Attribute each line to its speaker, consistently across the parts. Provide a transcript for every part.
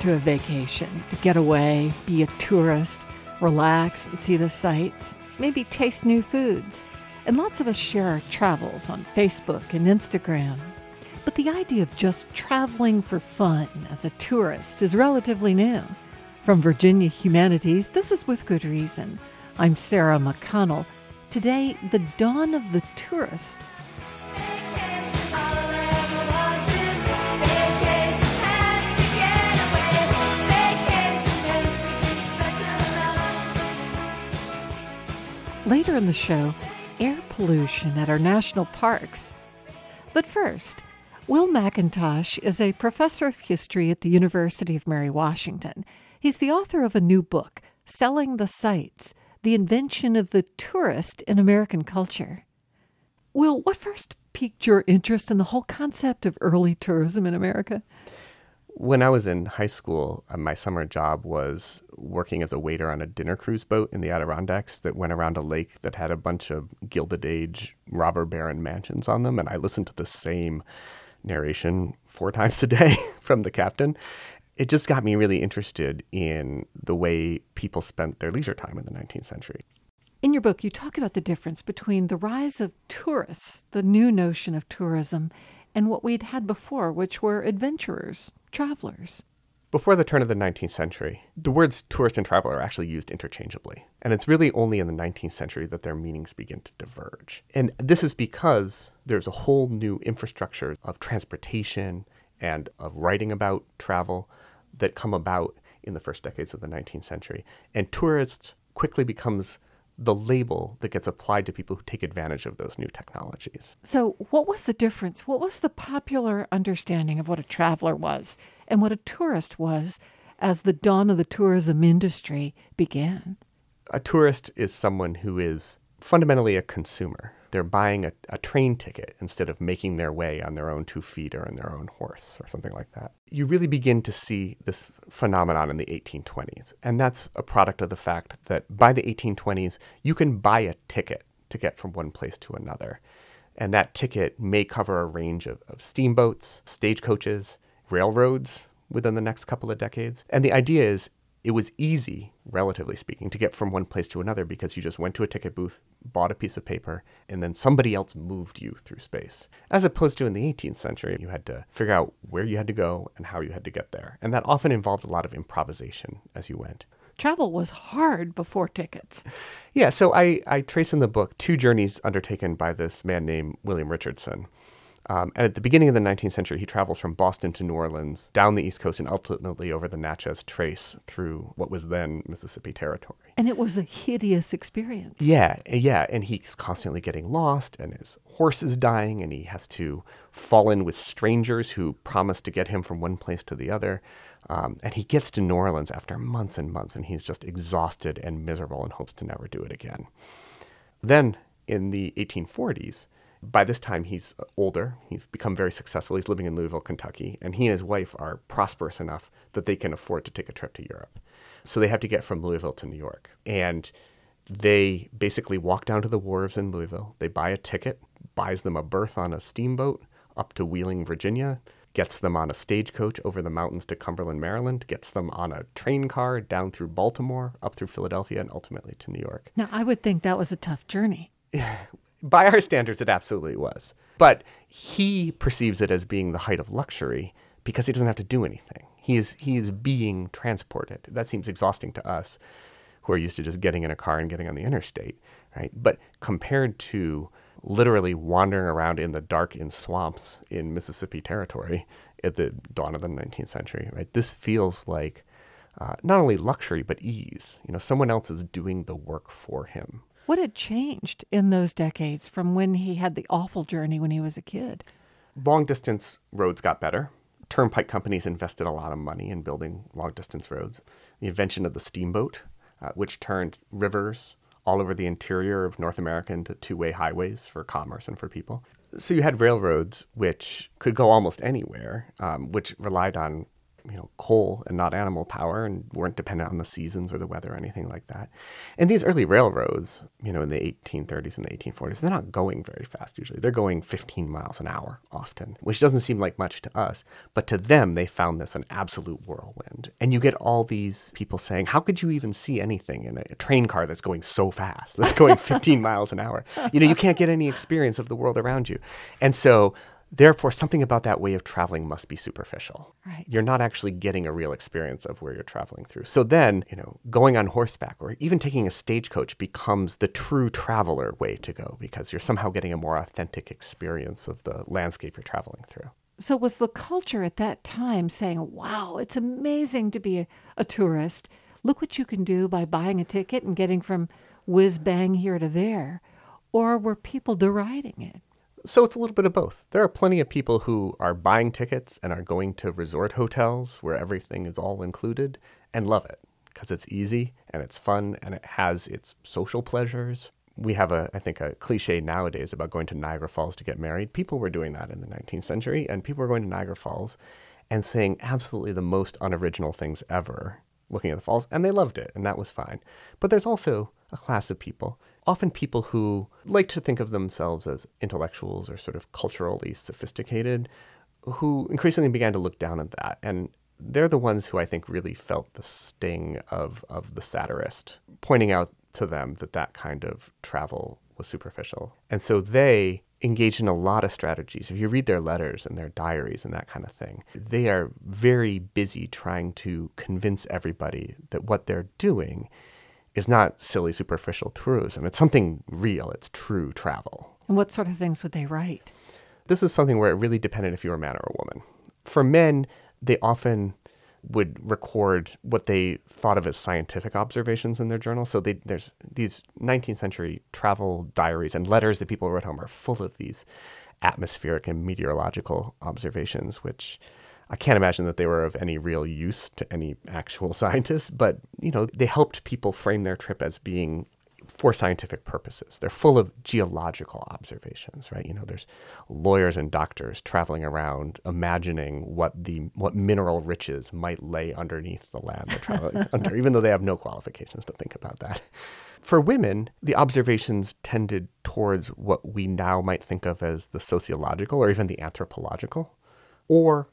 Speaker 1: to a vacation to get away, be a tourist, relax and see the sights, maybe taste new foods. And lots of us share our travels on Facebook and Instagram. But the idea of just traveling for fun as a tourist is relatively new. From Virginia Humanities, this is With Good Reason. I'm Sarah McConnell. Today, the dawn of the tourist Later in the show, air pollution at our national parks. But first, Will Mackintosh is a professor of history at the University of Mary Washington. He's the author of a new book, Selling the Sights: The Invention of the Tourist in American Culture. Will, what first piqued your interest in the whole concept of early tourism in America?
Speaker 2: when I was in high school, uh, my summer job was working as a waiter on a dinner cruise boat in the Adirondacks that went around a lake that had a bunch of Gilded Age robber baron mansions on them. And I listened to the same narration four times a day from the captain. It just got me really interested in the way people spent their leisure time in the 19th century.
Speaker 1: In your book, you talk about the difference between the rise of tourists, the new notion of tourism, and what we'd had before, which were adventurers travelers.
Speaker 2: Before the turn of the 19th century, the words tourist and traveler are actually used interchangeably. And it's really only in the 19th century that their meanings begin to diverge. And this is because there's a whole new infrastructure of transportation and of writing about travel that come about in the first decades of the 19th century. And tourist quickly becomes the label that gets applied to people who take advantage of those new technologies.
Speaker 1: So, what was the difference? What was the popular understanding of what a traveler was and what a tourist was as the dawn of the tourism industry began?
Speaker 2: A tourist is someone who is fundamentally a consumer they're buying a, a train ticket instead of making their way on their own two feet or on their own horse or something like that. You really begin to see this phenomenon in the 1820s. And that's a product of the fact that by the 1820s, you can buy a ticket to get from one place to another. And that ticket may cover a range of, of steamboats, stagecoaches, railroads within the next couple of decades. And the idea is it was easy, relatively speaking, to get from one place to another because you just went to a ticket booth, bought a piece of paper, and then somebody else moved you through space. As opposed to in the 18th century, you had to figure out where you had to go and how you had to get there. And that often involved a lot of improvisation as you went.
Speaker 1: Travel was hard before tickets.
Speaker 2: Yeah, so I, I trace in the book two journeys undertaken by this man named William Richardson. Um, and at the beginning of the 19th century, he travels from Boston to New Orleans, down the East Coast, and ultimately over the Natchez Trace through what was then Mississippi Territory.
Speaker 1: And it was a hideous experience.
Speaker 2: Yeah, yeah. And he's constantly getting lost, and his horse is dying, and he has to fall in with strangers who promise to get him from one place to the other. Um, and he gets to New Orleans after months and months, and he's just exhausted and miserable and hopes to never do it again. Then in the 1840s, by this time he's older he's become very successful he's living in louisville kentucky and he and his wife are prosperous enough that they can afford to take a trip to europe so they have to get from louisville to new york and they basically walk down to the wharves in louisville they buy a ticket buys them a berth on a steamboat up to wheeling virginia gets them on a stagecoach over the mountains to cumberland maryland gets them on a train car down through baltimore up through philadelphia and ultimately to new york
Speaker 1: now i would think that was a tough journey
Speaker 2: by our standards, it absolutely was. But he perceives it as being the height of luxury because he doesn't have to do anything. He is, he is being transported. That seems exhausting to us who are used to just getting in a car and getting on the interstate, right? But compared to literally wandering around in the dark in swamps in Mississippi territory at the dawn of the 19th century, right? This feels like uh, not only luxury, but ease. You know, someone else is doing the work for him.
Speaker 1: What had changed in those decades from when he had the awful journey when he was a kid?
Speaker 2: Long distance roads got better. Turnpike companies invested a lot of money in building long distance roads. The invention of the steamboat, uh, which turned rivers all over the interior of North America into two way highways for commerce and for people. So you had railroads, which could go almost anywhere, um, which relied on you know coal and not animal power and weren't dependent on the seasons or the weather or anything like that. And these early railroads, you know, in the 1830s and the 1840s, they're not going very fast usually. They're going 15 miles an hour often, which doesn't seem like much to us, but to them they found this an absolute whirlwind. And you get all these people saying, "How could you even see anything in a, a train car that's going so fast? That's going 15 miles an hour. You know, you can't get any experience of the world around you." And so Therefore, something about that way of traveling must be superficial. Right. You're not actually getting a real experience of where you're traveling through. So then, you know, going on horseback or even taking a stagecoach becomes the true traveler way to go because you're somehow getting a more authentic experience of the landscape you're traveling through.
Speaker 1: So was the culture at that time saying, "Wow, it's amazing to be a, a tourist. Look what you can do by buying a ticket and getting from whiz bang here to there." Or were people deriding it?
Speaker 2: So it's a little bit of both. There are plenty of people who are buying tickets and are going to resort hotels where everything is all included and love it because it's easy and it's fun and it has its social pleasures. We have a, I think, a cliche nowadays about going to Niagara Falls to get married. People were doing that in the 19th century, and people were going to Niagara Falls and saying absolutely the most unoriginal things ever looking at the falls, and they loved it, and that was fine. But there's also a class of people often people who like to think of themselves as intellectuals or sort of culturally sophisticated who increasingly began to look down on that. And they're the ones who I think really felt the sting of, of the satirist pointing out to them that that kind of travel was superficial. And so they engaged in a lot of strategies. If you read their letters and their diaries and that kind of thing, they are very busy trying to convince everybody that what they're doing is not silly, superficial tourism. It's something real, it's true travel.
Speaker 1: And what sort of things would they write?
Speaker 2: This is something where it really depended if you were a man or a woman. For men, they often would record what they thought of as scientific observations in their journal. So they, there's these 19th century travel diaries and letters that people wrote home are full of these atmospheric and meteorological observations, which I can't imagine that they were of any real use to any actual scientists, but you know, they helped people frame their trip as being for scientific purposes. They're full of geological observations, right? You know, there's lawyers and doctors traveling around imagining what the what mineral riches might lay underneath the land they're traveling under, even though they have no qualifications to think about that. For women, the observations tended towards what we now might think of as the sociological or even the anthropological, or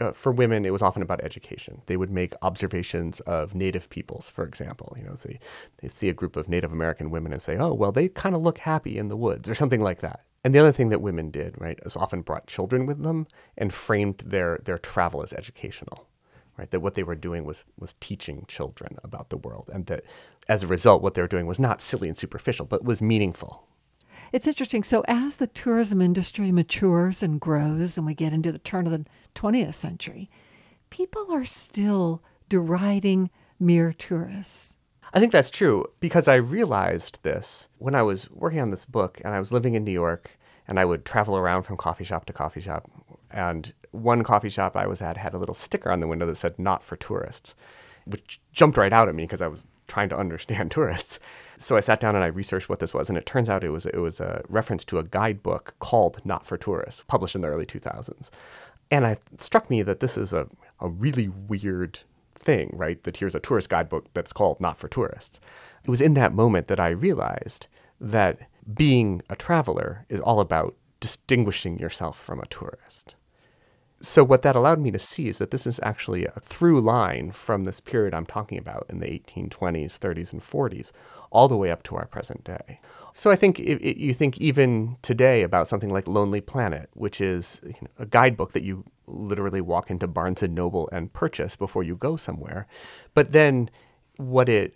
Speaker 2: uh, for women, it was often about education. They would make observations of Native peoples, for example. You know, they, they see a group of Native American women and say, "Oh, well, they kind of look happy in the woods," or something like that. And the other thing that women did, right, is often brought children with them and framed their their travel as educational, right? That what they were doing was was teaching children about the world, and that as a result, what they were doing was not silly and superficial, but was meaningful,
Speaker 1: it's interesting. So, as the tourism industry matures and grows, and we get into the turn of the 20th century, people are still deriding mere tourists.
Speaker 2: I think that's true because I realized this when I was working on this book and I was living in New York and I would travel around from coffee shop to coffee shop. And one coffee shop I was at had a little sticker on the window that said, Not for tourists, which jumped right out at me because I was trying to understand tourists. So I sat down and I researched what this was, and it turns out it was it was a reference to a guidebook called Not for Tourists, published in the early 2000s. And it struck me that this is a, a really weird thing, right? That here's a tourist guidebook that's called Not for Tourists. It was in that moment that I realized that being a traveler is all about distinguishing yourself from a tourist. So, what that allowed me to see is that this is actually a through line from this period I'm talking about in the 1820s, 30s, and 40s all the way up to our present day. So I think you think even today about something like Lonely Planet, which is you know, a guidebook that you literally walk into Barnes and Noble and purchase before you go somewhere. But then what it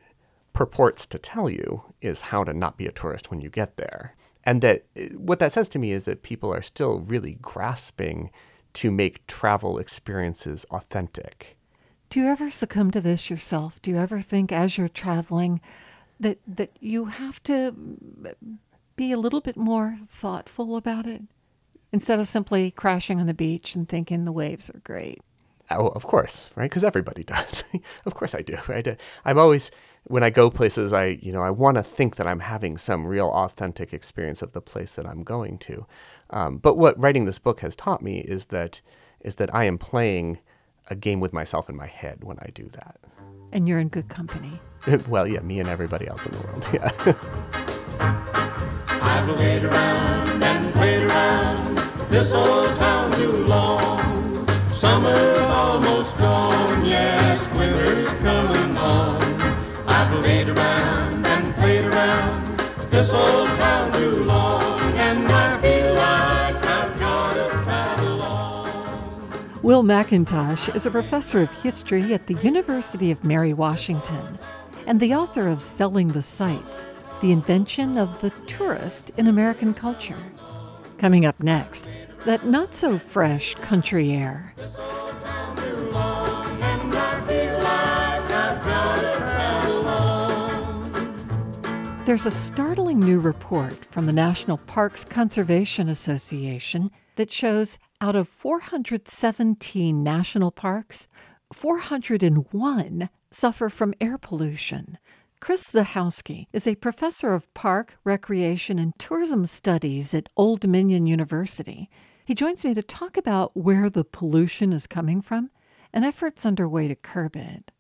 Speaker 2: purports to tell you is how to not be a tourist when you get there. And that eh, what that says to me is that people are still really grasping to make travel experiences authentic.
Speaker 1: Do you ever succumb to this yourself? Do you ever think as you're traveling, that that you have to be a little bit more thoughtful about it instead of simply crashing on the beach and thinking the waves are great.
Speaker 2: Oh, of course, right? Because everybody does. of course, I do. Right? Uh, I'm always when I go places, I you know I want to think that I'm having some real authentic experience of the place that I'm going to. Um, but what writing this book has taught me is that is that I am playing a game with myself in my head when I do that.
Speaker 1: And you're in good company.
Speaker 2: well, yeah, me and everybody else in the world. Yeah. I've waited around and waited around this old town too long. Summer's almost gone, yes, winter's
Speaker 1: coming on. I've laid around and played around this old town too long, and I feel like I've got to travel along. Will Mackintosh is a professor of history at the University of Mary Washington and the author of Selling the Sights The Invention of the Tourist in American Culture. Coming up next, that not so fresh country air. There's a startling new report from the National Parks Conservation Association that shows out of 417 national parks, 401 suffer from air pollution. Chris Zajchowski is a professor of park, recreation, and tourism studies at Old Dominion University. He joins me to talk about where the pollution is coming from and efforts underway to curb it.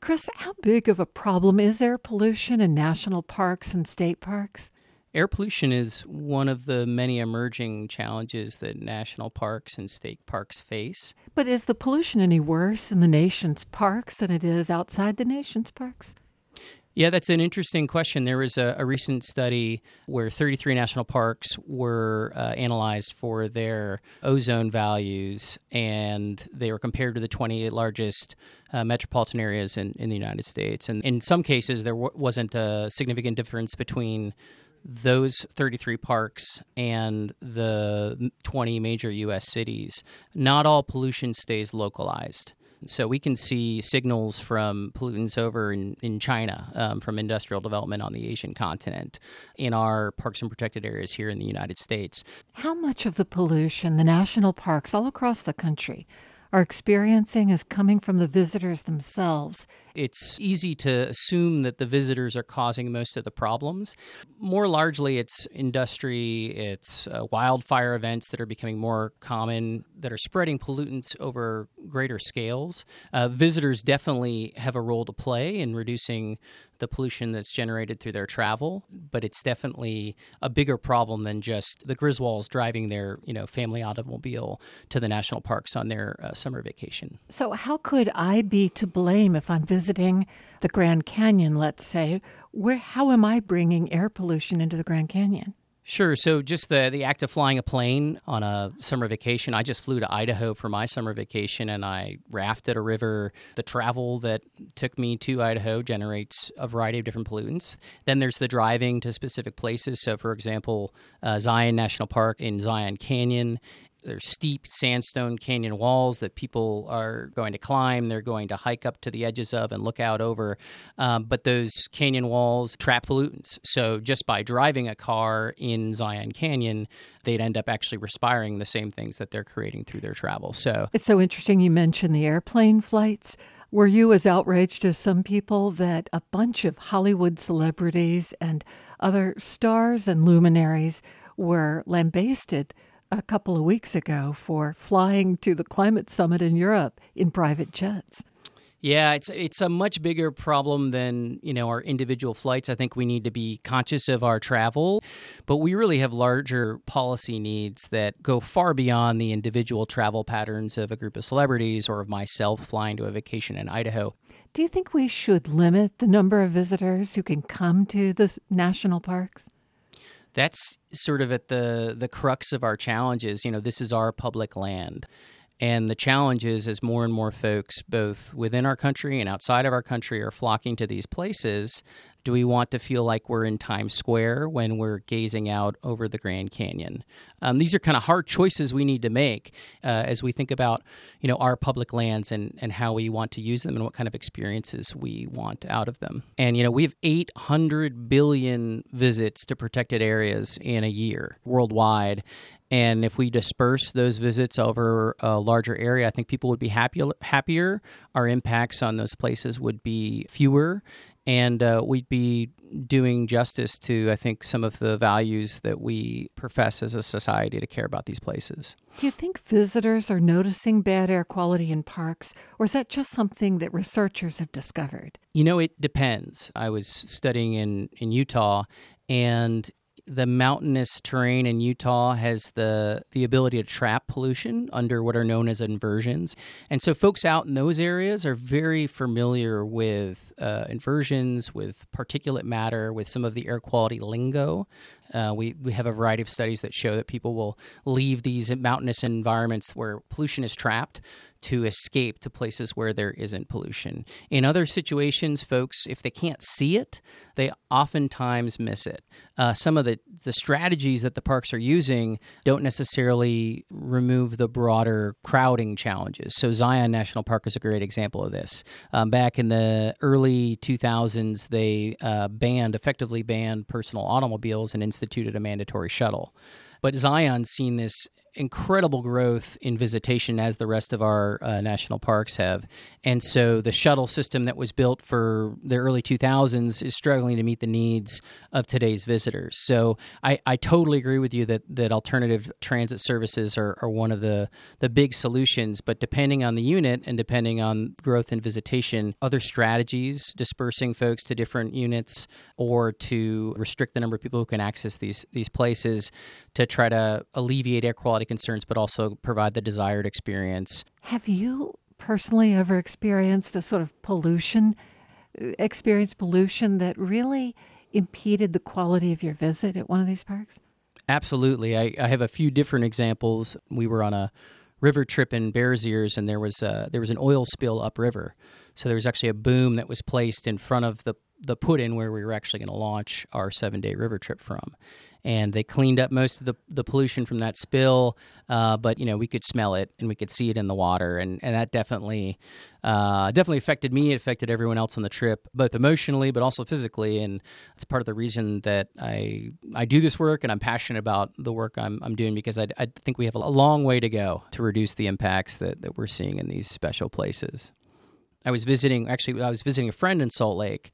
Speaker 1: Chris, how big of a problem is air pollution in national parks and state parks?
Speaker 3: Air pollution is one of the many emerging challenges that national parks and state parks face.
Speaker 1: But is the pollution any worse in the nation's parks than it is outside the nation's parks?
Speaker 3: Yeah, that's an interesting question. There was a, a recent study where 33 national parks were uh, analyzed for their ozone values, and they were compared to the 20 largest uh, metropolitan areas in, in, the United States. And in some cases, there w- wasn't a significant difference between those 33 parks and the 20 major U.S. cities, not all pollution stays localized. So we can see signals from pollutants over in, in China, um, from industrial development on the Asian continent, in our parks and protected areas here in the United States.
Speaker 1: How much of the pollution the national parks all across the country are experiencing is coming from the visitors themselves
Speaker 3: it's easy to assume that the visitors are causing most of the problems. More largely, it's industry, it's uh, wildfire events that are becoming more common that are spreading pollutants over greater scales. Uh, visitors definitely have a role to play in reducing the pollution that's generated through their travel, but it's definitely a bigger problem than just the Griswolds driving their you know family automobile to the national parks on their uh, summer vacation.
Speaker 1: So how could I be to blame if I'm visiting? visiting the Grand Canyon, let's say, where how am I bringing air pollution into the Grand Canyon?
Speaker 3: Sure. So just the the act of flying a plane on a summer vacation. I just flew to Idaho for my summer vacation, and I rafted a river. The travel that took me to Idaho generates a variety of different pollutants. Then there's the driving to specific places. So, for example, uh, Zion National Park in Zion Canyon there's steep sandstone canyon walls that people are going to climb. They're going to hike up to the edges of and look out over. Um, but those canyon walls trap pollutants. So just by driving a car in Zion Canyon, they'd end up actually respiring the same things that they're creating through their travel.
Speaker 1: So it's so interesting you mentioned the airplane flights. Were you as outraged as some people that a bunch of Hollywood celebrities and other stars and luminaries were lambasted? a couple of weeks ago for flying to the climate summit in Europe in private jets.
Speaker 3: Yeah, it's it's a much bigger problem than you know our individual flights. I think we need to be conscious of our travel, but we really have larger policy needs that go far beyond the individual travel patterns of a group of celebrities or of myself flying to a vacation in Idaho.
Speaker 1: Do you think we should limit the number of visitors who can come to the national parks?
Speaker 3: that's sort of at the the crux of our challenges. You know, this is our public land. And the challenge is as more and more folks, both within our country and outside of our country, are flocking to these places, do we want to feel like we're in Times Square when we're gazing out over the Grand Canyon? Um, these are kind of hard choices we need to make uh, as we think about you know our public lands and, and how we want to use them and what kind of experiences we want out of them. And you know we have 800 billion visits to protected areas in a year worldwide, and if we disperse those visits over a larger area, I think people would be happier. happier. Our impacts on those places would be fewer, and uh, we'd be doing justice to, I think, some of the values that we profess as a society to care about these places.
Speaker 1: Do you think visitors are noticing bad air quality in parks, or is that just something that researchers have discovered?
Speaker 3: You know, it depends. I was studying in, in Utah, and the mountainous terrain in Utah has the the ability to trap pollution under what are known as inversions, and so folks out in those areas are very familiar with uh, inversions, with particulate matter, with some of the air quality lingo. Uh, we we have a variety of studies that show that people will leave these mountainous environments where pollution is trapped to escape to places where there isn't pollution. In other situations, folks, if they can't see it, they oftentimes miss it. Uh, some of the, the strategies that the parks are using don't necessarily remove the broader crowding challenges. So, Zion National Park is a great example of this. Um, back in the early 2000s, they uh, banned, effectively banned personal automobiles and instituted a mandatory shuttle. But Zion's seen this incredible growth in visitation as the rest of our uh, national parks have. And so the shuttle system that was built for the early 2000s is struggling to meet the needs of today's visitors. So I, I totally agree with you that, that alternative transit services are, are one of the, the big solutions. But depending on the unit and depending on growth in visitation, other strategies, dispersing folks to different units or to restrict the number of people who can access these, these places to try to alleviate air quality concerns, but also provide the desired experience.
Speaker 1: Have you personally ever experienced a sort of pollution, uh, experienced pollution that really impeded the quality of your visit at one of these parks?
Speaker 3: Absolutely. I, I have a few different examples. We were on a river trip in Bears Ears, and there was a, uh, there was an oil spill upriver. So there was actually a boom that was placed in front of the the put in where we were actually going to launch our seven day river trip from. And they cleaned up most of the, the pollution from that spill, uh, but you know we could smell it and we could see it in the water, and, and that definitely uh, definitely affected me. It affected everyone else on the trip, both emotionally but also physically, and that's part of the reason that I I do this work and I'm passionate about the work I'm, I'm doing because I, I think we have a long way to go to reduce the impacts that, that we're seeing in these special places. I was visiting actually I was visiting a friend in Salt Lake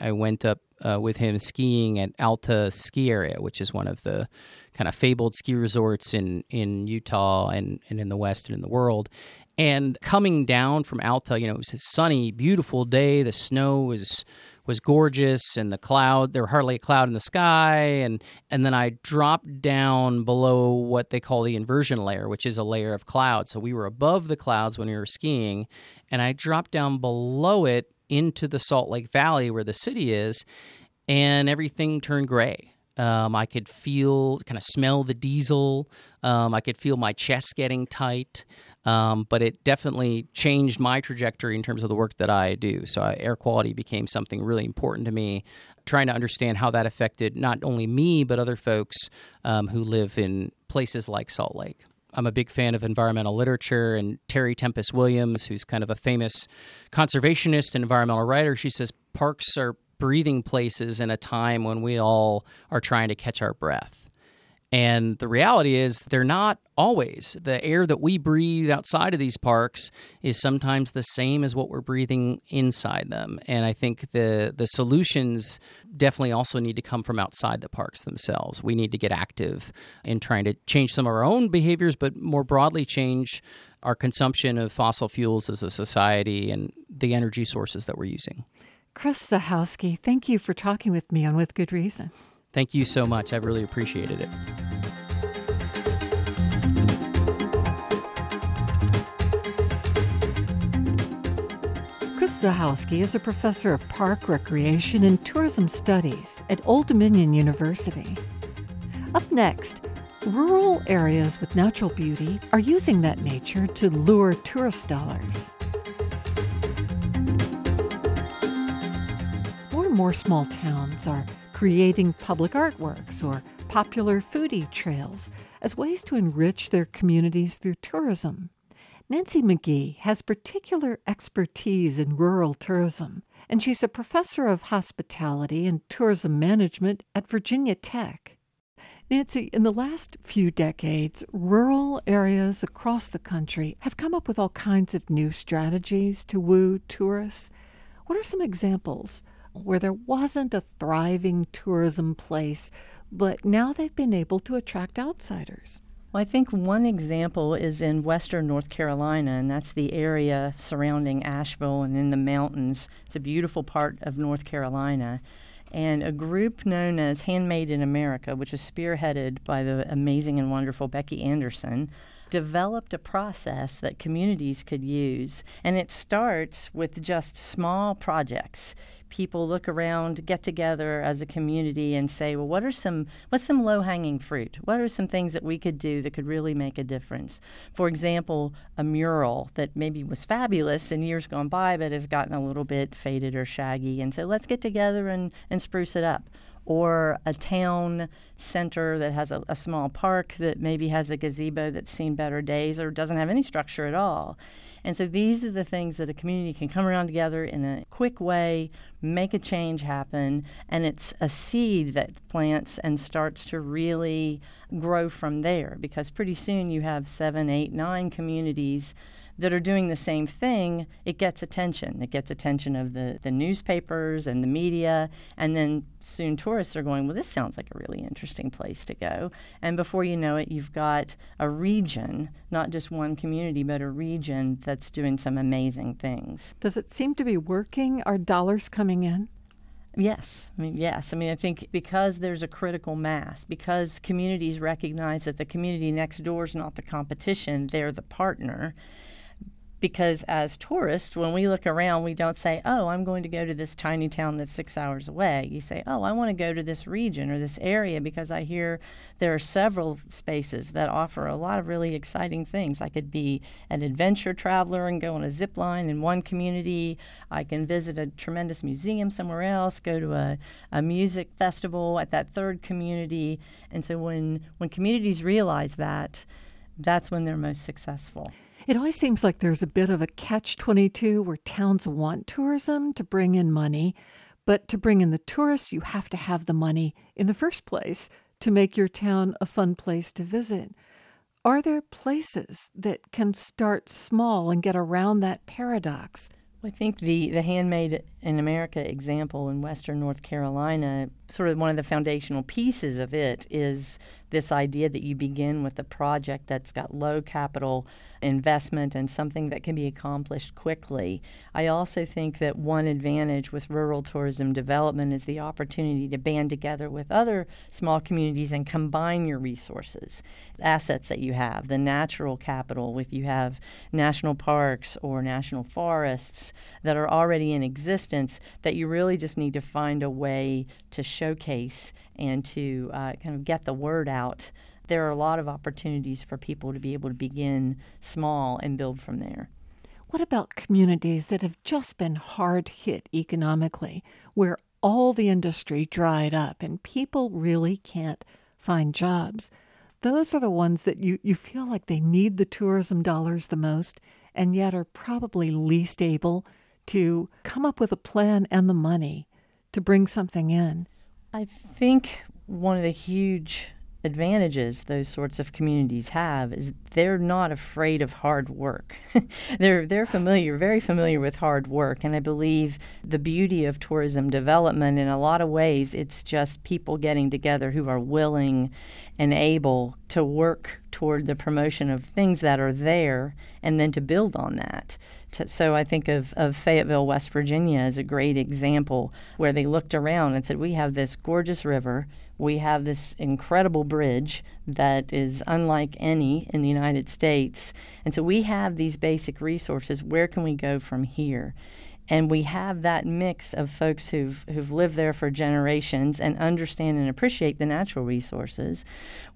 Speaker 3: I went up uh, with him skiing at Alta Ski Area, which is one of the kind of fabled ski resorts in, in Utah and, and in the West and in the world. And coming down from Alta, you know, it was a sunny, beautiful day. The snow was was gorgeous, and the cloud there were hardly a cloud in the sky. And and then I dropped down below what they call the inversion layer, which is a layer of cloud. So we were above the clouds when we were skiing, and I dropped down below it into the Salt Lake Valley where the city is, and everything turned gray. Um, I could feel, kind of smell the diesel. Um, I could feel my chest getting tight. Um, but it definitely changed my trajectory in terms of the work that I do. So uh, air quality became something really important to me. Trying to understand how that affected not only me but other folks um, who live in places like Salt Lake. I'm a big fan of environmental literature. And Terry Tempest Williams, who's kind of a famous conservationist and environmental writer, she says parks are breathing places in a time when we all are trying to catch our breath. And the reality is, they're not always. The air that we breathe outside of these parks is sometimes the same as what we're breathing inside them. And I think the, the solutions definitely also need to come from outside the parks themselves. We need to get active in trying to change some of our own behaviors, but more broadly, change our consumption of fossil fuels as a society and the energy sources that we're using.
Speaker 1: Chris Zajchowski, thank you for talking with me on With Good Reason.
Speaker 3: Thank you so much. I've really appreciated it.
Speaker 1: Chris Zajchowski is a professor of park recreation and tourism studies at Old Dominion University. Up next, rural areas with natural beauty are using that nature to lure tourist dollars. More and more small towns are creating public artworks or popular foodie trails as ways to enrich their communities through tourism. Nancy McGehee has particular expertise in rural tourism, and she's a professor of hospitality and tourism management at Virginia Tech. Nancy, in the last few decades, rural areas across the country have come up with all kinds of new strategies to woo tourists. What are some examples where there wasn't a thriving tourism place, but now they've been able to attract outsiders.
Speaker 4: Well, I think one example is in western North Carolina, and that's the area surrounding Asheville and in the mountains. It's a beautiful part of North Carolina. And a group known as Handmade in America, which is spearheaded by the amazing and wonderful Becky Anderson, developed a process that communities could use. And it starts with just small projects people look around, get together as a community, and say, well, what are some what's some low hanging fruit? What are some things that we could do that could really make a difference? For example, a mural that maybe was fabulous in years gone by, but has gotten a little bit faded or shaggy, and so let's get together and and spruce it up or a town center that has a, a, small park that maybe has a gazebo that's seen better days or doesn't have any structure at all. And so these are the things that a community can come around together in a quick way, make a change happen, and it's a seed that plants and starts to really grow from there because pretty soon you have seven, eight, nine communities that are doing the same thing, it gets attention. It gets attention of the, the newspapers and the media. And then soon tourists are going, well, this sounds like a really interesting place to go. And before you know it, you've got a region, not just one community, but a region that's doing some amazing things.
Speaker 1: Does it seem to be working? Are dollars coming in?
Speaker 4: Yes. I mean, yes. I mean, I think because there's a critical mass, because communities recognize that the community next door is not the competition, they're the partner because as tourists, when we look around, we don't say, oh, I'm going to go to this tiny town that's six hours away. You say, oh, I want to go to this region or this area because I hear there are several spaces that offer a lot of really exciting things. I could be an adventure traveler and go on a zip line in one community. I can visit a tremendous museum somewhere else, go to a, a music festival at that third community. And so when, when communities realize that, that's when they're most successful.
Speaker 1: It always seems like there's a bit of a catch 22 where towns want tourism to bring in money, but to bring in the tourists, you have to have the money in the first place to make your town a fun place to visit. Are there places that can start small and get around that paradox?
Speaker 4: I think the, the handmade in America example in Western North Carolina sort of one of the foundational pieces of it is this idea that you begin with a project that's got low capital investment and something that can be accomplished quickly. I also think that one advantage with rural tourism development is the opportunity to band together with other small communities and combine your resources, assets that you have, the natural capital, if you have national parks or national forests that are already in existence, that you really just need to find a way to showcase and to uh, kind of get the word out, there are a lot of opportunities for people to be able to begin small and build from there.
Speaker 1: What about communities that have just been hard hit economically, where all the industry dried up and people really can't find jobs? Those are the ones that you, you feel like they need the tourism dollars the most and yet are probably least able to come up with a plan and the money to bring something in.
Speaker 4: I think one of the huge advantages those sorts of communities have is they're not afraid of hard work. they're they're familiar, very familiar with hard work, and I believe the beauty of tourism development in a lot of ways it's just people getting together who are willing and able to work toward the promotion of things that are there and then to build on that. T- so I think of, of Fayetteville, West Virginia, as a great example where they looked around and said, We have this gorgeous river. We have this incredible bridge that is unlike any in the United States. And so we have these basic resources. Where can we go from here? and we have that mix of folks who've who've lived there for generations and understand and appreciate the natural resources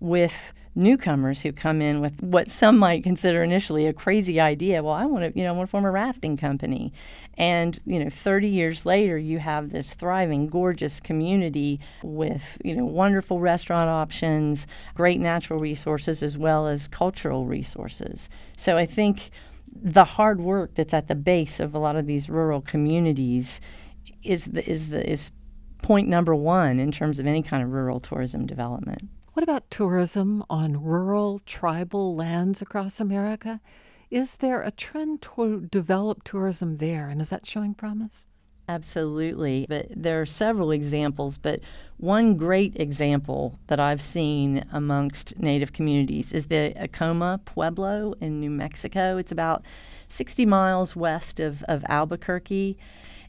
Speaker 4: with newcomers who come in with what some might consider initially a crazy idea. Well, I want to, you know, I want to form a rafting company. And, you know, 30 years later, you have this thriving, gorgeous community with, you know, wonderful restaurant options, great natural resources, as well as cultural resources. So I think the hard work that's at the base of a lot of these rural communities is the, is the, is point number one in terms of any kind of rural tourism development.
Speaker 1: What about tourism on rural, tribal lands across America? Is there a trend to develop tourism there, and is that showing promise?
Speaker 4: Absolutely. But there are several examples, but one great example that I've seen amongst Native communities is the Acoma Pueblo in New Mexico. It's about 60 miles west of, of Albuquerque.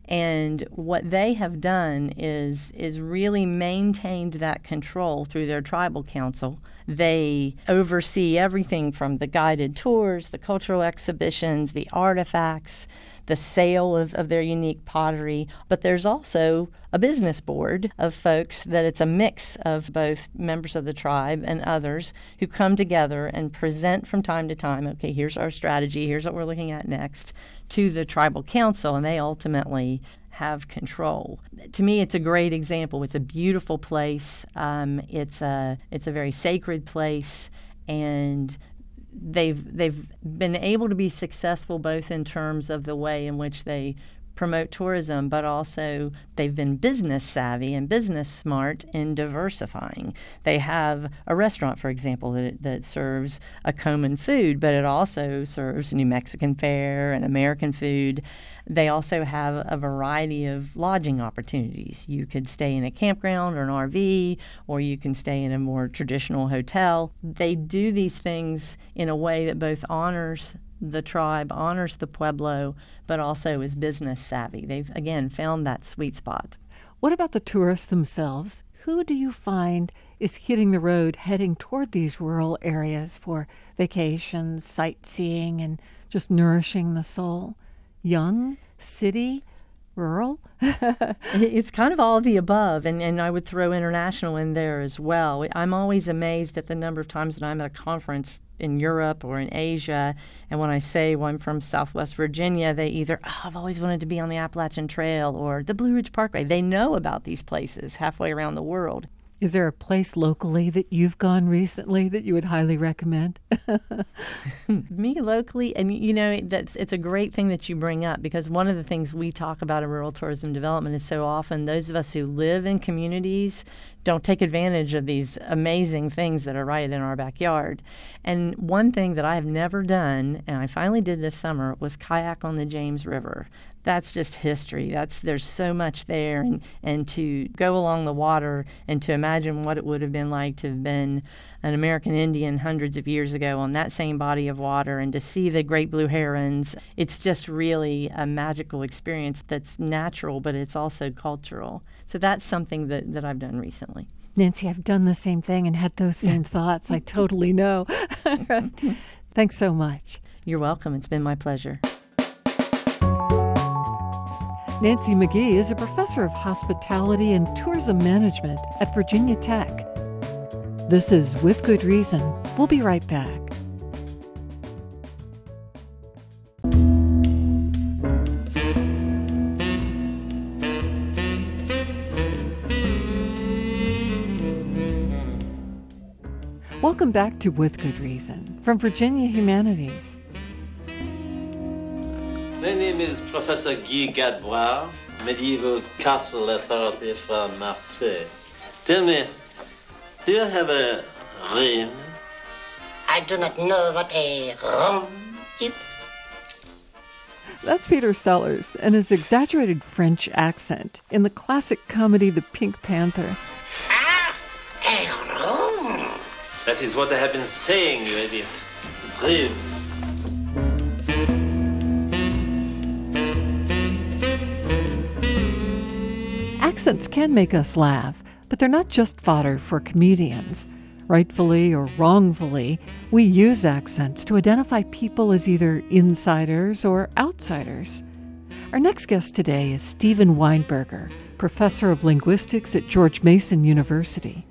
Speaker 4: And what they have done is is really maintained that control through their tribal council. They oversee everything from the guided tours, the cultural exhibitions, the artifacts, the sale of, of their unique pottery. But there's also a business board of folks that it's a mix of both members of the tribe and others who come together and present from time to time okay, here's our strategy, here's what we're looking at next to the tribal council, and they ultimately have control. To me, it's a great example. It's a beautiful place. Um, it's a it's a very sacred place, and they've they've been able to be successful both in terms of the way in which they promote tourism, but also they've been business savvy and business smart in diversifying. They have a restaurant, for example, that, that serves Acoman food, but it also serves New Mexican fare and American food. They also have a variety of lodging opportunities. You could stay in a campground or an RV, or you can stay in a more traditional hotel. They do these things in a way that both honors the tribe, honors the Pueblo, but also is business savvy. They've, again, found that sweet spot.
Speaker 1: What about the tourists themselves? Who do you find is hitting the road heading toward these rural areas for vacations, sightseeing, and just nourishing the soul? Young, city, rural?
Speaker 4: it's kind of all of the above, and, and I would throw international in there as well. I'm always amazed at the number of times that I'm at a conference in Europe or in Asia, and when I say well, I'm from Southwest Virginia, they either, oh, I've always wanted to be on the Appalachian Trail or the Blue Ridge Parkway. They know about these places halfway around the world.
Speaker 1: Is there a place locally that you've gone recently that you would highly recommend?
Speaker 4: Me locally, and you know, that's it's a great thing that you bring up because one of the things we talk about in rural tourism development is so often those of us who live in communities don't take advantage of these amazing things that are right in our backyard. And one thing that I have never done, and I finally did this summer, was kayak on the James River that's just history. That's there's so much there, and and to go along the water and to imagine what it would have been like to have been an American Indian hundreds of years ago on that same body of water, and to see the great blue herons. It's just really a magical experience that's natural, but it's also cultural. So that's something that that I've done recently.
Speaker 1: Nancy, I've done the same thing and had those same thoughts. I totally know. Thanks so much.
Speaker 4: You're welcome. It's been my pleasure.
Speaker 1: Nancy McGehee is a professor of hospitality and tourism management at Virginia Tech. This is With Good Reason. We'll be right back. Welcome back to With Good Reason from Virginia Humanities.
Speaker 5: My name is Professor Guy Gadbois, medieval castle authority from Marseille. Tell me, do you have a room?
Speaker 6: I do not know what a room is.
Speaker 1: That's Peter Sellers and his exaggerated French accent in the classic comedy The Pink Panther. Ah, a
Speaker 5: room. That is what I have been saying, you idiot. Room.
Speaker 1: Accents can make us laugh, but they're not just fodder for comedians. Rightfully or wrongfully, we use accents to identify people as either insiders or outsiders. Our next guest today is Steven Weinberger, professor of linguistics at George Mason University.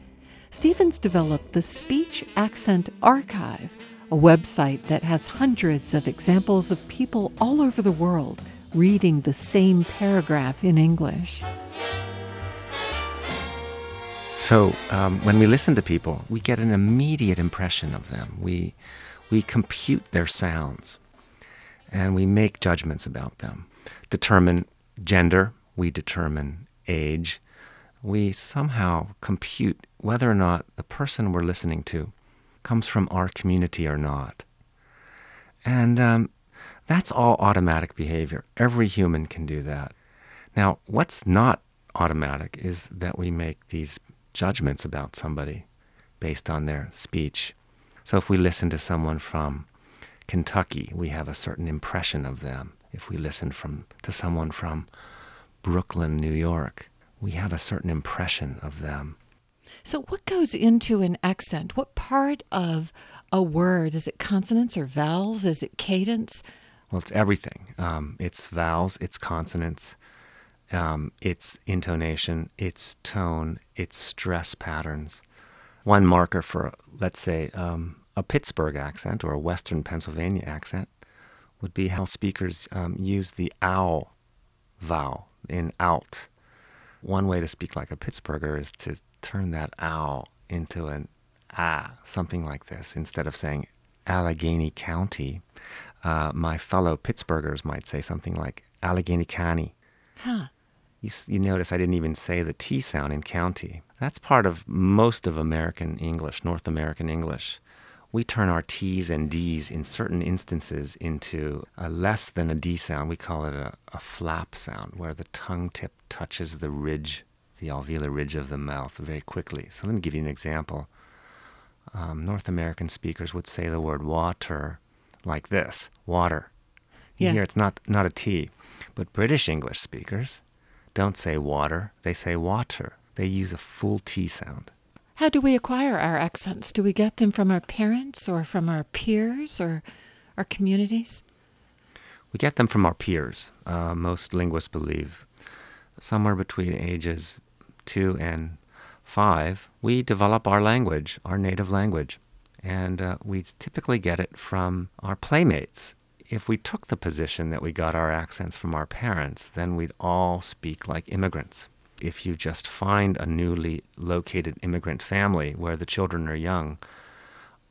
Speaker 1: Stevens developed the Speech Accent Archive, a website that has hundreds of examples of people all over the world reading the same paragraph in English.
Speaker 7: So um, when we listen to people, we get an immediate impression of them. We, we compute their sounds and we make judgments about them. Determine gender, we determine age. We somehow compute whether or not the person we're listening to comes from our community or not. And um, that's all automatic behavior. Every human can do that. Now, what's not automatic is that we make these judgments about somebody based on their speech. So if we listen to someone from Kentucky, we have a certain impression of them. If we listen from to someone from Brooklyn, New York, we have a certain impression of them.
Speaker 1: So what goes into an accent? What part of a word is it consonants or vowels? Is it cadence?
Speaker 7: Well, it's everything. Um, it's vowels, it's consonants, um, its intonation, its tone, its stress patterns. One marker for, let's say, um, a Pittsburgh accent or a Western Pennsylvania accent would be how speakers um, use the ow vowel in out. One way to speak like a Pittsburgher is to turn that ow into an ah, something like this, instead of saying Allegheny County. Uh, my fellow Pittsburghers might say something like Allegheny County. Huh. You, you notice I didn't even say the T sound in county. That's part of most of American English, North American English. We turn our T's and D's in certain instances into a less than a D sound. We call it a, a flap sound, where the tongue tip touches the ridge, the alveolar ridge of the mouth very quickly. So let me give you an example. Um, North American speakers would say the word water like this water. You yeah. hear it's not, not a T. But British English speakers, don't say water, they say water. They use a full T sound.
Speaker 1: How do we acquire our accents? Do we get them from our parents or from our peers or our communities?
Speaker 7: We get them from our peers, uh, most linguists believe. Somewhere between ages two and five, we develop our language, our native language. And uh, we typically get it from our playmates, if we took the position that we got our accents from our parents, then we'd all speak like immigrants. If you just find a newly located immigrant family where the children are young,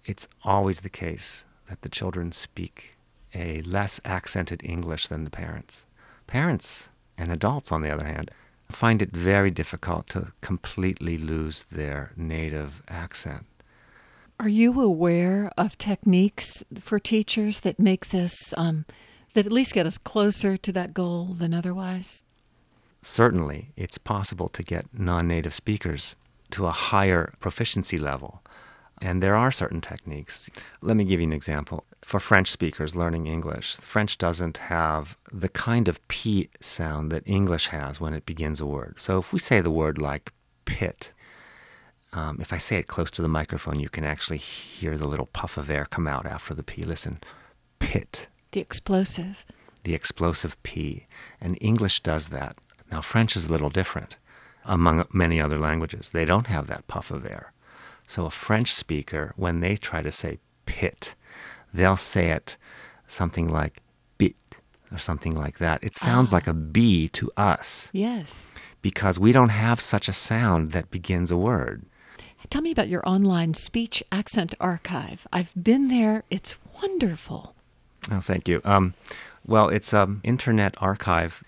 Speaker 7: it's always the case that the children speak a less accented English than the parents. Parents and adults, on the other hand, find it very difficult to completely lose their native accent.
Speaker 1: Are you aware of techniques for teachers that make this, um, that at least get us closer to that goal than otherwise?
Speaker 7: Certainly, it's possible to get non native speakers to a higher proficiency level. And there are certain techniques. Let me give you an example. For French speakers learning English, French doesn't have the kind of P sound that English has when it begins a word. So if we say the word like pit, um, if I say it close to the microphone, you can actually hear the little puff of air come out after the P. Listen, pit.
Speaker 1: The explosive.
Speaker 7: The explosive P. And English does that. Now, French is a little different among many other languages. They don't have that puff of air. So, a French speaker, when they try to say pit, they'll say it something like bit or something like that. It sounds like a ah. B to us.
Speaker 1: Yes.
Speaker 7: Because we don't have such a sound that begins a word.
Speaker 1: Tell me about your online speech accent archive. I've been there, it's wonderful.
Speaker 7: Oh, thank you. Um, well, it's an um, internet archive,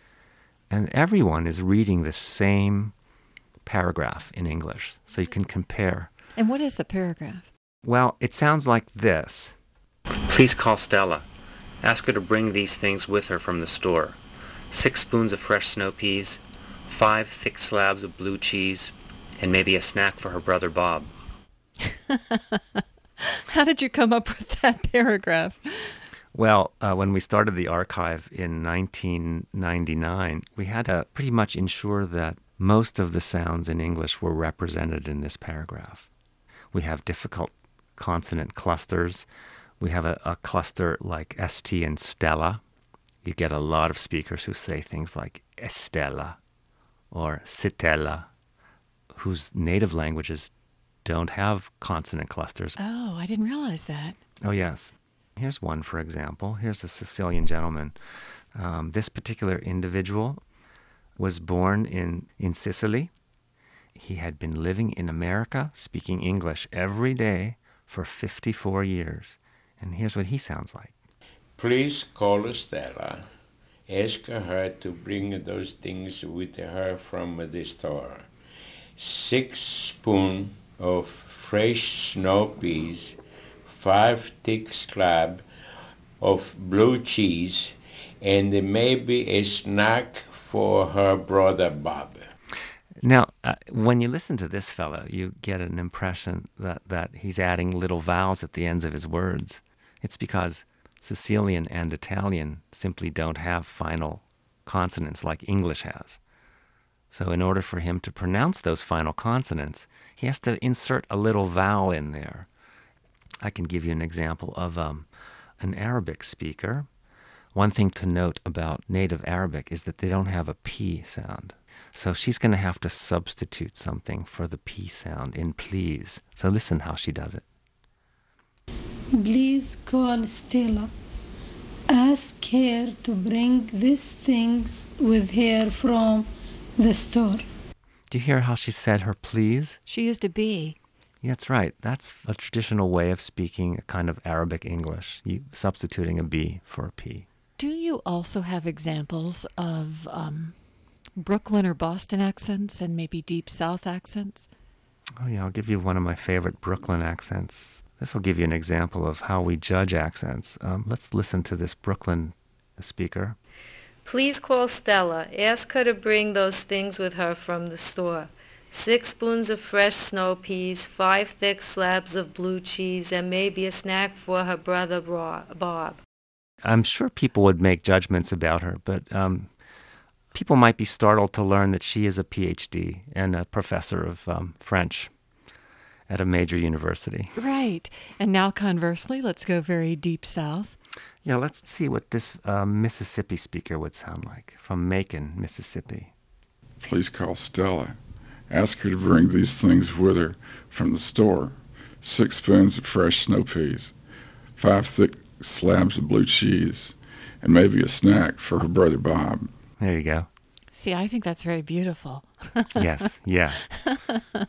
Speaker 7: and everyone is reading the same paragraph in English, so you can compare.
Speaker 1: And what is the paragraph?
Speaker 7: Well, it sounds like this
Speaker 8: Please call Stella. Ask her to bring these things with her from the store six spoons of fresh snow peas, five thick slabs of blue cheese, and maybe a snack for her brother Bob.
Speaker 1: How did you come up with that paragraph?
Speaker 7: Well, uh, when we started the archive in 1999, we had to pretty much ensure that most of the sounds in English were represented in this paragraph. We have difficult consonant clusters. We have a, a cluster like ST and Stella. You get a lot of speakers who say things like Estella or Citella whose native languages don't have consonant clusters.
Speaker 1: Oh, I didn't realize that.
Speaker 7: Oh, yes. Here's one, for example. Here's a Sicilian gentleman. Um, this particular individual was born in, in Sicily. He had been living in America, speaking English every day for 54 years. And here's what he sounds like
Speaker 9: Please call Stella. Ask her to bring those things with her from the store six spoon of fresh snow peas, five thick slab of blue cheese, and maybe a snack for her brother Bob.
Speaker 7: Now, uh, when you listen to this fellow, you get an impression that, that he's adding little vowels at the ends of his words. It's because Sicilian and Italian simply don't have final consonants like English has. So, in order for him to pronounce those final consonants, he has to insert a little vowel in there. I can give you an example of um, an Arabic speaker. One thing to note about native Arabic is that they don't have a P sound. So she's going to have to substitute something for the P sound in please. So listen how she does it.
Speaker 10: Please call Stella. Ask her to bring these things with her from the store.
Speaker 7: Do you hear how she said her please?
Speaker 1: She used to be.
Speaker 7: Yeah, that's right. That's a traditional way of speaking a kind of Arabic English, you, substituting a B for a P.
Speaker 1: Do you also have examples of um, Brooklyn or Boston accents and maybe Deep South accents?
Speaker 7: Oh, yeah, I'll give you one of my favorite Brooklyn accents. This will give you an example of how we judge accents. Um, let's listen to this Brooklyn speaker.
Speaker 11: Please call Stella. Ask her to bring those things with her from the store. Six spoons of fresh snow peas, five thick slabs of blue cheese, and maybe a snack for her brother Bob.
Speaker 7: I'm sure people would make judgments about her, but um, people might be startled to learn that she is a PhD and a professor of um, French at a major university.
Speaker 1: Right. And now, conversely, let's go very deep south.
Speaker 7: Yeah, let's see what this uh, Mississippi speaker would sound like from Macon, Mississippi.
Speaker 12: Please call Stella. Ask her to bring these things with her from the store. Six spoons of fresh snow peas, five thick slabs of blue cheese, and maybe a snack for her brother Bob.
Speaker 7: There you go.
Speaker 1: See, I think that's very beautiful.
Speaker 7: yes, yeah.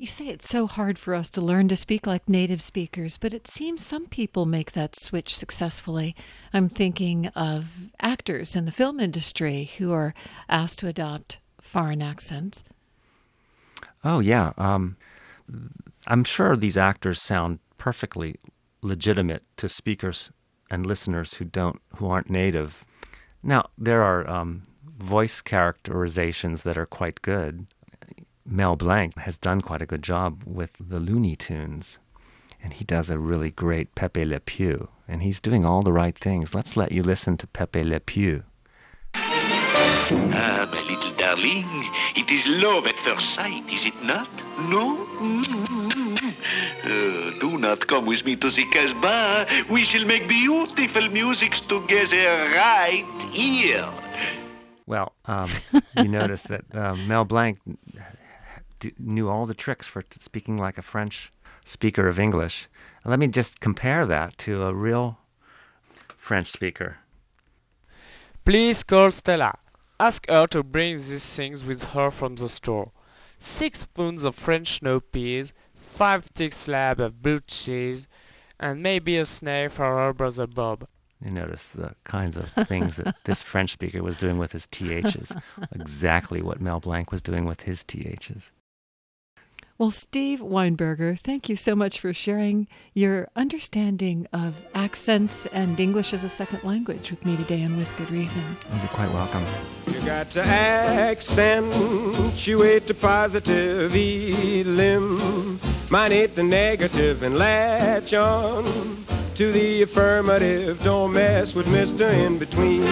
Speaker 1: You say it's so hard for us to learn to speak like native speakers, but it seems some people make that switch successfully. I'm thinking of actors in the film industry who are asked to adopt foreign accents.
Speaker 7: Oh, yeah. Um, I'm sure these actors sound perfectly legitimate to speakers and listeners who don't who aren't native. Now there are um, voice characterizations that are quite good. Mel Blanc has done quite a good job with the Looney Tunes. And he does a really great Pepe Le Pew. And he's doing all the right things. Let's let you listen to Pepe Le Pew.
Speaker 13: Ah, my little darling, it is love at first sight, is it not? No? Mm-hmm. Uh, do not come with me to the Casbah. We shall make beautiful music together right here.
Speaker 7: Well, um, you notice that uh, Mel Blanc d- knew all the tricks for t- speaking like a French speaker of English. And let me just compare that to a real French speaker.
Speaker 14: Please call Stella. Ask her to bring these things with her from the store. Six pounds of French snow peas, five thick slabs of blue cheese, and maybe a snail for her brother Bob.
Speaker 7: You notice the kinds of things that this French speaker was doing with his THs, exactly what Mel Blanc was doing with his THs.
Speaker 1: Well, Steve Weinberger, thank you so much for sharing your understanding of accents and English as a second language with me today and with good reason.
Speaker 7: Oh, you're quite welcome. You got to accentuate the positive, eliminate the negative,
Speaker 1: and latch on to the affirmative. Don't mess with Mr. In Between.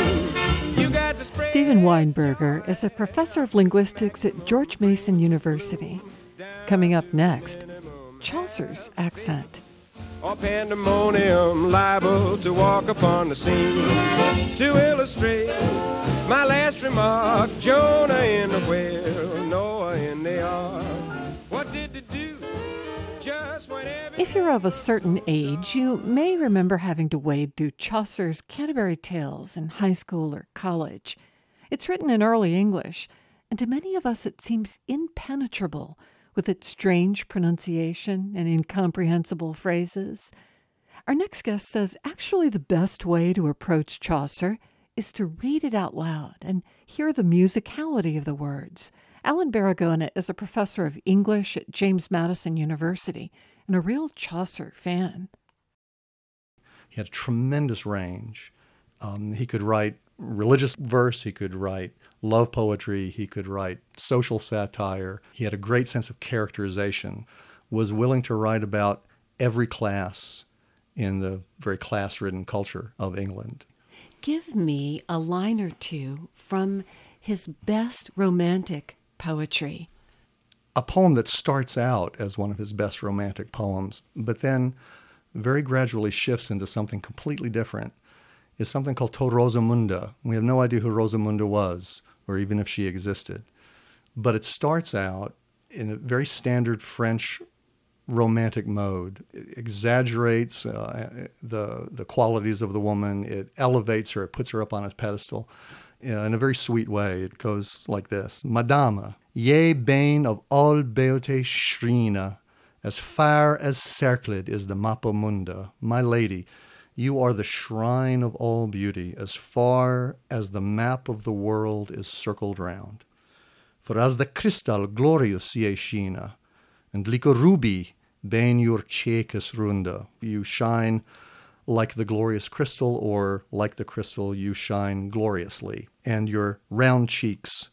Speaker 1: Steven Weinberger is a professor of linguistics at George Mason University. Coming up next, Chaucer's accent. pandemonium liable to walk upon the scene. To illustrate my last remark, Jonah in the Noah in the ark. What did they do? If you're of a certain age, you may remember having to wade through Chaucer's Canterbury Tales in high school or college. It's written in early English, and to many of us it seems impenetrable with its strange pronunciation and incomprehensible phrases. Our next guest says actually the best way to approach Chaucer is to read it out loud and hear the musicality of the words. Alan Baragona is a professor of English at James Madison University and a real Chaucer fan.
Speaker 15: He had a tremendous range. Um, he could write religious verse, he could write Love poetry, he could write social satire, he had a great sense of characterization, was willing to write about every class in the very class ridden culture of England.
Speaker 1: Give me a line or two from his best romantic poetry.
Speaker 15: A poem that starts out as one of his best romantic poems, but then very gradually shifts into something completely different is something called To Rosamunda. We have no idea who Rosamunda was or even if she existed. But it starts out in a very standard French romantic mode. It exaggerates uh, the, the qualities of the woman, it elevates her, it puts her up on a pedestal uh, in a very sweet way. It goes like this Madama, ye bane of all beauty shrina, as far as circled is the mappa munda, my lady. You are the shrine of all beauty, as far as the map of the world is circled round. For as the crystal glorious ye shina, and like a ruby bane your cecus runda. You shine like the glorious crystal, or like the crystal, you shine gloriously, and your round cheeks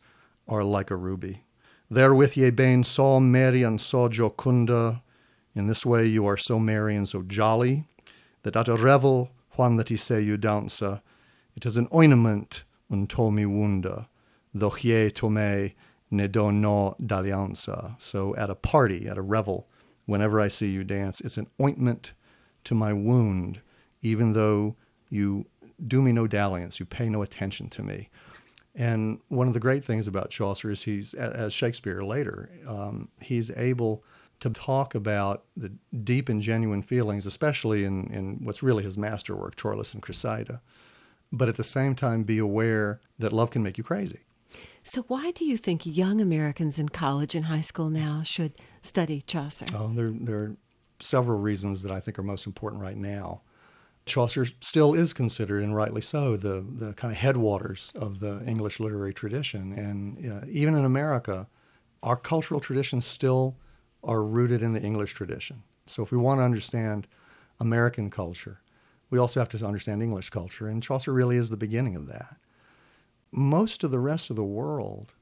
Speaker 15: are like a ruby. Therewith ye bane so merry and so jocunda. In this way you are so merry and so jolly that at a revel Juan that he say you dancer, it is an ointment un me wonder, though to me ne do no dalliance. So at a party, at a revel, whenever I see you dance, it's an ointment to my wound, even though you do me no dalliance, you pay no attention to me. And one of the great things about Chaucer is he's, as Shakespeare later, um, he's able to talk about the deep and genuine feelings, especially in, in what's really his masterwork, Troilus and Cressida, but at the same time be aware that love can make you crazy.
Speaker 1: So, why do you think young Americans in college and high school now should study Chaucer?
Speaker 15: Oh, there, there are several reasons that I think are most important right now. Chaucer still is considered, and rightly so, the, the kind of headwaters of the English literary tradition. And uh, even in America, our cultural traditions still are rooted in the English tradition. So if we want to understand American culture, we also have to understand English culture, and Chaucer really is the beginning of that. Most of the rest of the world,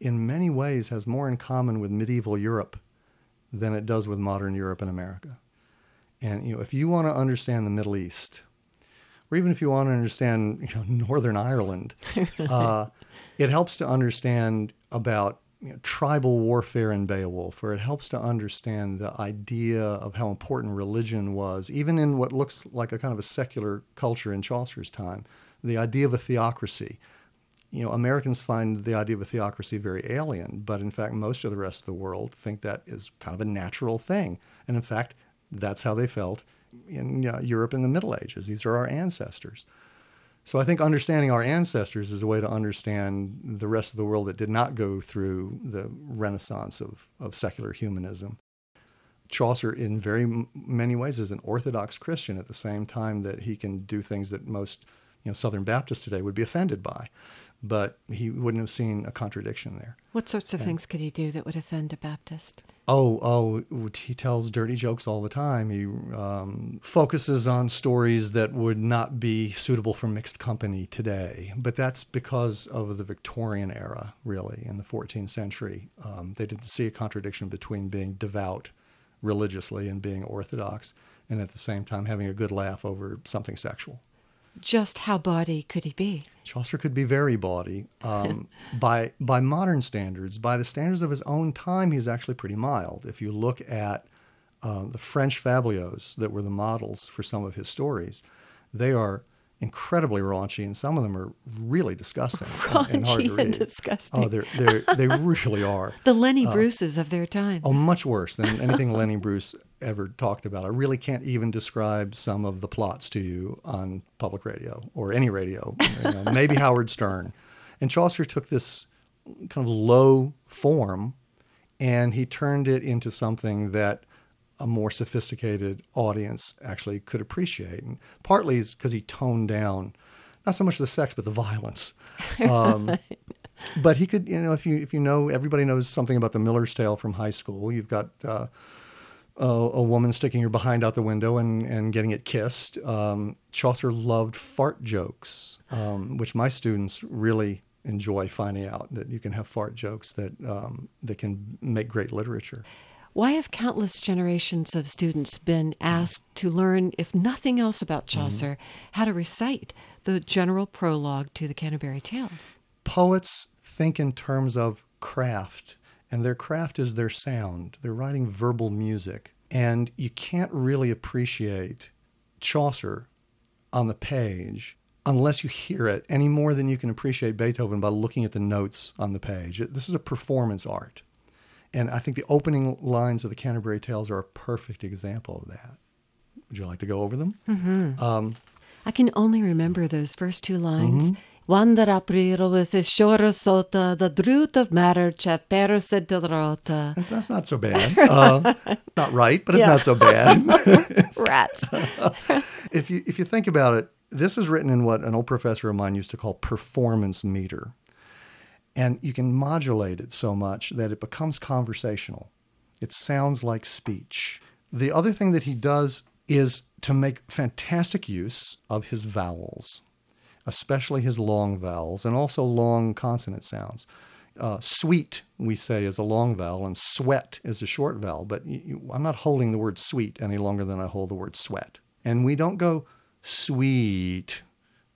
Speaker 15: in many ways, has more in common with medieval Europe than it does with modern Europe and America. And you know, if you want to understand the Middle East, or even if you want to understand you know, Northern Ireland, uh, it helps to understand about you know, tribal warfare in Beowulf, where it helps to understand the idea of how important religion was, even in what looks like a kind of a secular culture in Chaucer's time, the idea of a theocracy. You know, Americans find the idea of a theocracy very alien, but in fact, most of the rest of the world think that is kind of a natural thing. And in fact, that's how they felt in Europe in the Middle Ages. These are our ancestors. So I think understanding our ancestors is a way to understand the rest of the world that did not go through the renaissance of, of secular humanism. Chaucer, in very many ways, is an Orthodox Christian at the same time that he can do things that most you know, Southern Baptists today would be offended by. But he wouldn't have seen a contradiction there.
Speaker 1: What sorts of and, things could he do that would offend a Baptist?
Speaker 15: oh, oh, he tells dirty jokes all the time. He um, focuses on stories that would not be suitable for mixed company today. But that's because of the Victorian era, really, in the 14th century. Um, they didn't see a contradiction between being devout religiously and being orthodox, and at the same time having a good laugh over something sexual
Speaker 1: just how bawdy could he be?
Speaker 15: Chaucer could be very bawdy. Um, by, by modern standards, by the standards of his own time, he's actually pretty mild. If you look at uh, the French fabliaux that were the models for some of his stories, they are incredibly raunchy, and some of them are really disgusting.
Speaker 1: Raunchy
Speaker 15: and, and,
Speaker 1: and disgusting. Oh,
Speaker 15: they're, they're, they really are.
Speaker 1: the Lenny uh, Bruces of their time.
Speaker 15: Oh, much worse than anything Lenny Bruce ever talked about. I really can't even describe some of the plots to you on public radio or any radio, you know, maybe Howard Stern. And Chaucer took this kind of low form and he turned it into something that a more sophisticated audience actually could appreciate. And partly is because he toned down not so much the sex but the violence. Um, but he could, you know, if you if you know everybody knows something about the Miller's Tale from high school, you've got. Uh, a, woman sticking her behind out the window and, and getting it kissed. Um, Chaucer loved fart jokes, um, which my students really enjoy finding out that you can have fart jokes that um, that can make great literature.
Speaker 1: Why have countless generations of students been asked to learn, if nothing else about mm-hmm. Chaucer, mm-hmm. how to recite the general prologue to the Canterbury Tales?
Speaker 15: Poets think in terms of craft, and their craft is their sound. They're writing verbal music, and you can't really appreciate Chaucer on the page unless you hear it any more than you can appreciate Beethoven by looking at the notes on the page. This is a performance art. And I think the opening lines of the Canterbury Tales are a perfect example of that. Would you like to go over them?
Speaker 1: Mm-hmm. Um, I can only remember those first two lines. Mm-hmm. One that apriro with the shore sota, the druth of matter chapero
Speaker 15: rota. That's not so bad. Uh, not right, but it's yeah. not so bad.
Speaker 1: Rats.
Speaker 15: if you if you think about it, this is written in what an old professor of mine used to call performance meter. And you can modulate it so much that it becomes conversational. It sounds like speech. The other thing that he does is to make fantastic use of his vowels, especially his long vowels and also long consonant sounds. Uh, sweet, we say, is a long vowel, and sweat is a short vowel. But you, I'm not holding the word sweet any longer than I hold the word sweat. And we don't go sweet,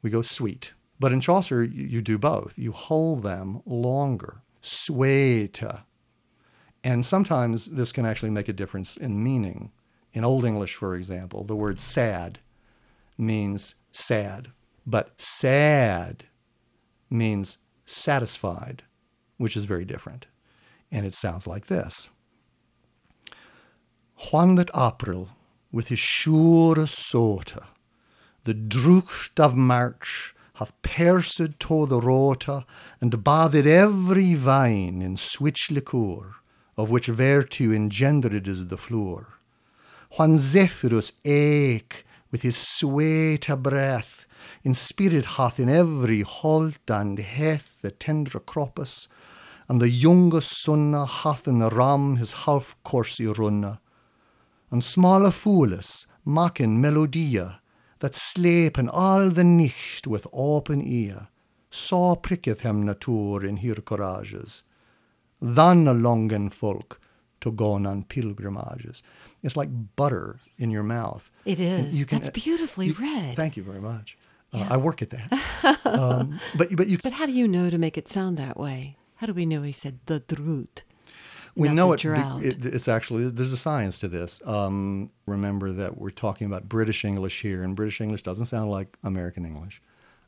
Speaker 15: we go sweet. But in Chaucer, you, you do both. You hold them longer, sweeter, And sometimes this can actually make a difference in meaning. In Old English, for example, the word sad means sad, but sad means satisfied, which is very different. And it sounds like this Juanlet April, with his sure sorta, the drucht of March, hath pierced to the rota, and bathed every vine in switch liquor, of which virtue engendered is the floor. When Zephyrus ake with his sweet breath, in spirit hath in every halt and heath the tender cropus, and the youngest sunna hath in the ram his half course runna, and smaller foolus, makin melodia, that släpen all the nicht with open ear, so pricketh hem in hir courages, than a longen folk to go on pilgrimages. It's like butter in your mouth.
Speaker 1: It is. Can, That's uh, beautifully you, read.
Speaker 15: Thank you very much. Uh, I work at that. um, but
Speaker 1: but
Speaker 15: you.
Speaker 1: But how do you know to make it sound that way? How do we know he said the drut?
Speaker 15: we know
Speaker 1: it,
Speaker 15: it, It's actually there's a science to this. Um, remember that we're talking about British English here, and British English doesn't sound like American English.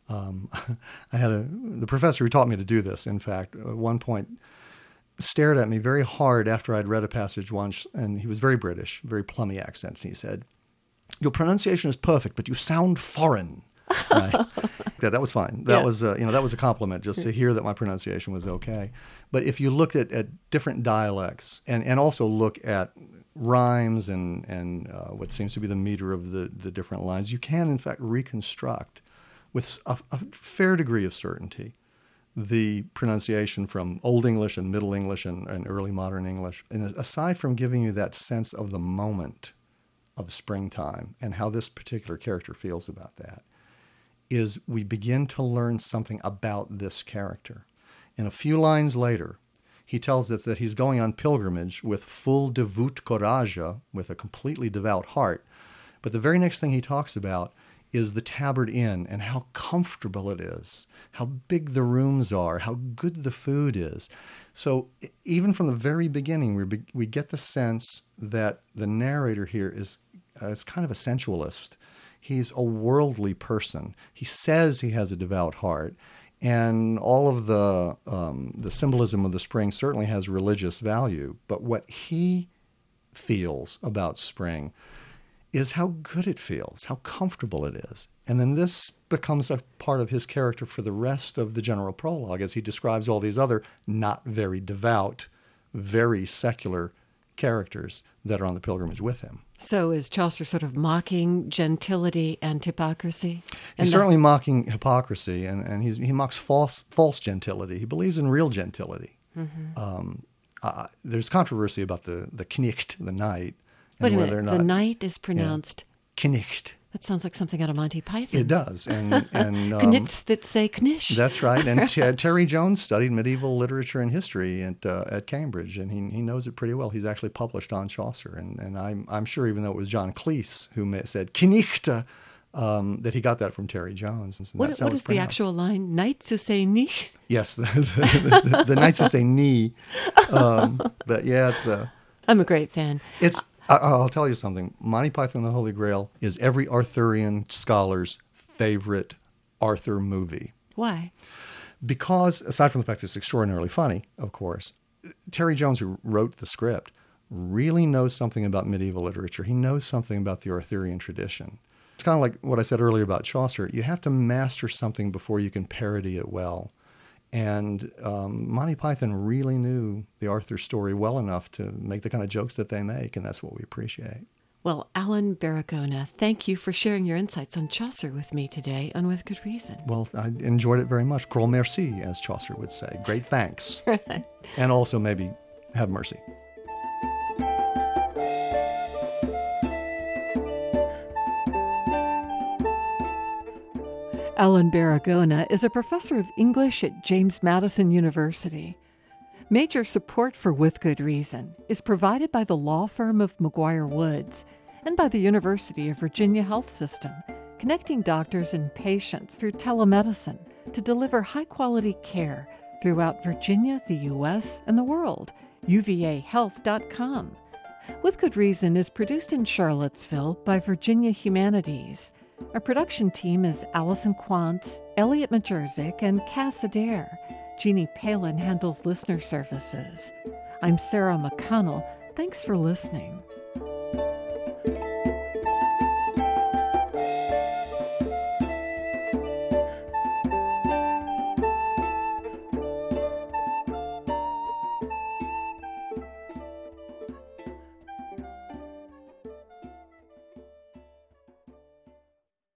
Speaker 15: Um, I had a the professor who taught me to do this. In fact, at uh, one point stared at me very hard after I'd read a passage once, and he was very British, very plummy accent, and he said, "Your pronunciation is perfect, but you sound foreign." right. yeah, that was fine. That yeah. was a, uh, you know that was a compliment just to hear that my pronunciation was okay. But if you look at, at different dialects and, and also look at rhymes and and uh, what seems to be the meter of the the different lines, you can in fact reconstruct with a, a fair degree of certainty the pronunciation from Old English and Middle English and, and, Early Modern English. And aside from giving you that sense of the moment of springtime and how this particular character feels about that, is we begin to learn something about this character. And a few lines later, he tells us that he's going on pilgrimage with full devout courage, with a completely devout heart. But the very next thing he talks about is the Tabard Inn and how comfortable it is, how big the rooms are, how good the food is. So even from the very beginning, we, we get the sense that the narrator here is, uh, is kind of a sensualist he's a worldly person. He says he has a devout heart, and all of the um, the symbolism of the spring certainly has religious value. But what he feels about spring is how good it feels, how comfortable it is, and then this becomes a part of his character for the rest of the general prologue as he describes all these other not very devout, very secular characters that are on the pilgrimage with him.
Speaker 1: So is Chaucer sort of mocking gentility and hypocrisy?
Speaker 15: And he's certainly mocking hypocrisy, and, and he mocks false false gentility. He believes in real gentility. Mm-hmm. Um, uh, there's controversy about the the knicht, the knight, and Wait a
Speaker 1: whether
Speaker 15: minute. or not
Speaker 1: the knight is pronounced
Speaker 15: yeah, knicht.
Speaker 1: That sounds like something out of Monty Python.
Speaker 15: It does. And, and
Speaker 1: um, Knits that say knish.
Speaker 15: That's right. And uh, Terry Jones studied medieval literature and history at, uh, at Cambridge, and he, he knows it pretty well. He's actually published on Chaucer. And, and I'm, I'm sure, even though it was John Cleese who said, Knichte, um, that he got that from Terry Jones. And what, what is the
Speaker 1: actual line? Knights who say nicht?
Speaker 15: Yes, the, the, the, the knights who say knee. Um, but yeah, it's the.
Speaker 1: I'm a great fan.
Speaker 15: It's I, will tell you something. Monty Python and the Holy Grail is every Arthurian scholar's favorite Arthur movie.
Speaker 1: Why?
Speaker 15: Because aside from the fact it's extraordinarily funny, of course, Terry Jones, who wrote the script, really knows something about medieval literature. He knows something about the Arthurian tradition. It's kind of like what I said earlier about Chaucer. You have to master something before you can parody it well. And um, Monty Python really knew the Arthur story well enough to make the kind of jokes that they make, and that's what we appreciate.
Speaker 1: Well, Alan Baragona, thank you for sharing your insights on Chaucer with me today, and with good reason.
Speaker 15: Well, I enjoyed it very much. Gros merci, as Chaucer would say. Great thanks. And also maybe have mercy.
Speaker 1: Alan Baragona is a professor of English at James Madison University. Major support for With Good Reason is provided by the law firm of McGuire Woods and by the University of Virginia Health System, connecting doctors and patients through telemedicine to deliver high quality care throughout Virginia, the U.S., and the world. UVAHealth.com. With Good Reason is produced in Charlottesville by Virginia Humanities. Our production team is Allison Quantz, Elliot Majerczyk, and Cass Adair. Jeannie Palin handles listener services. I'm Sarah McConnell. Thanks for listening.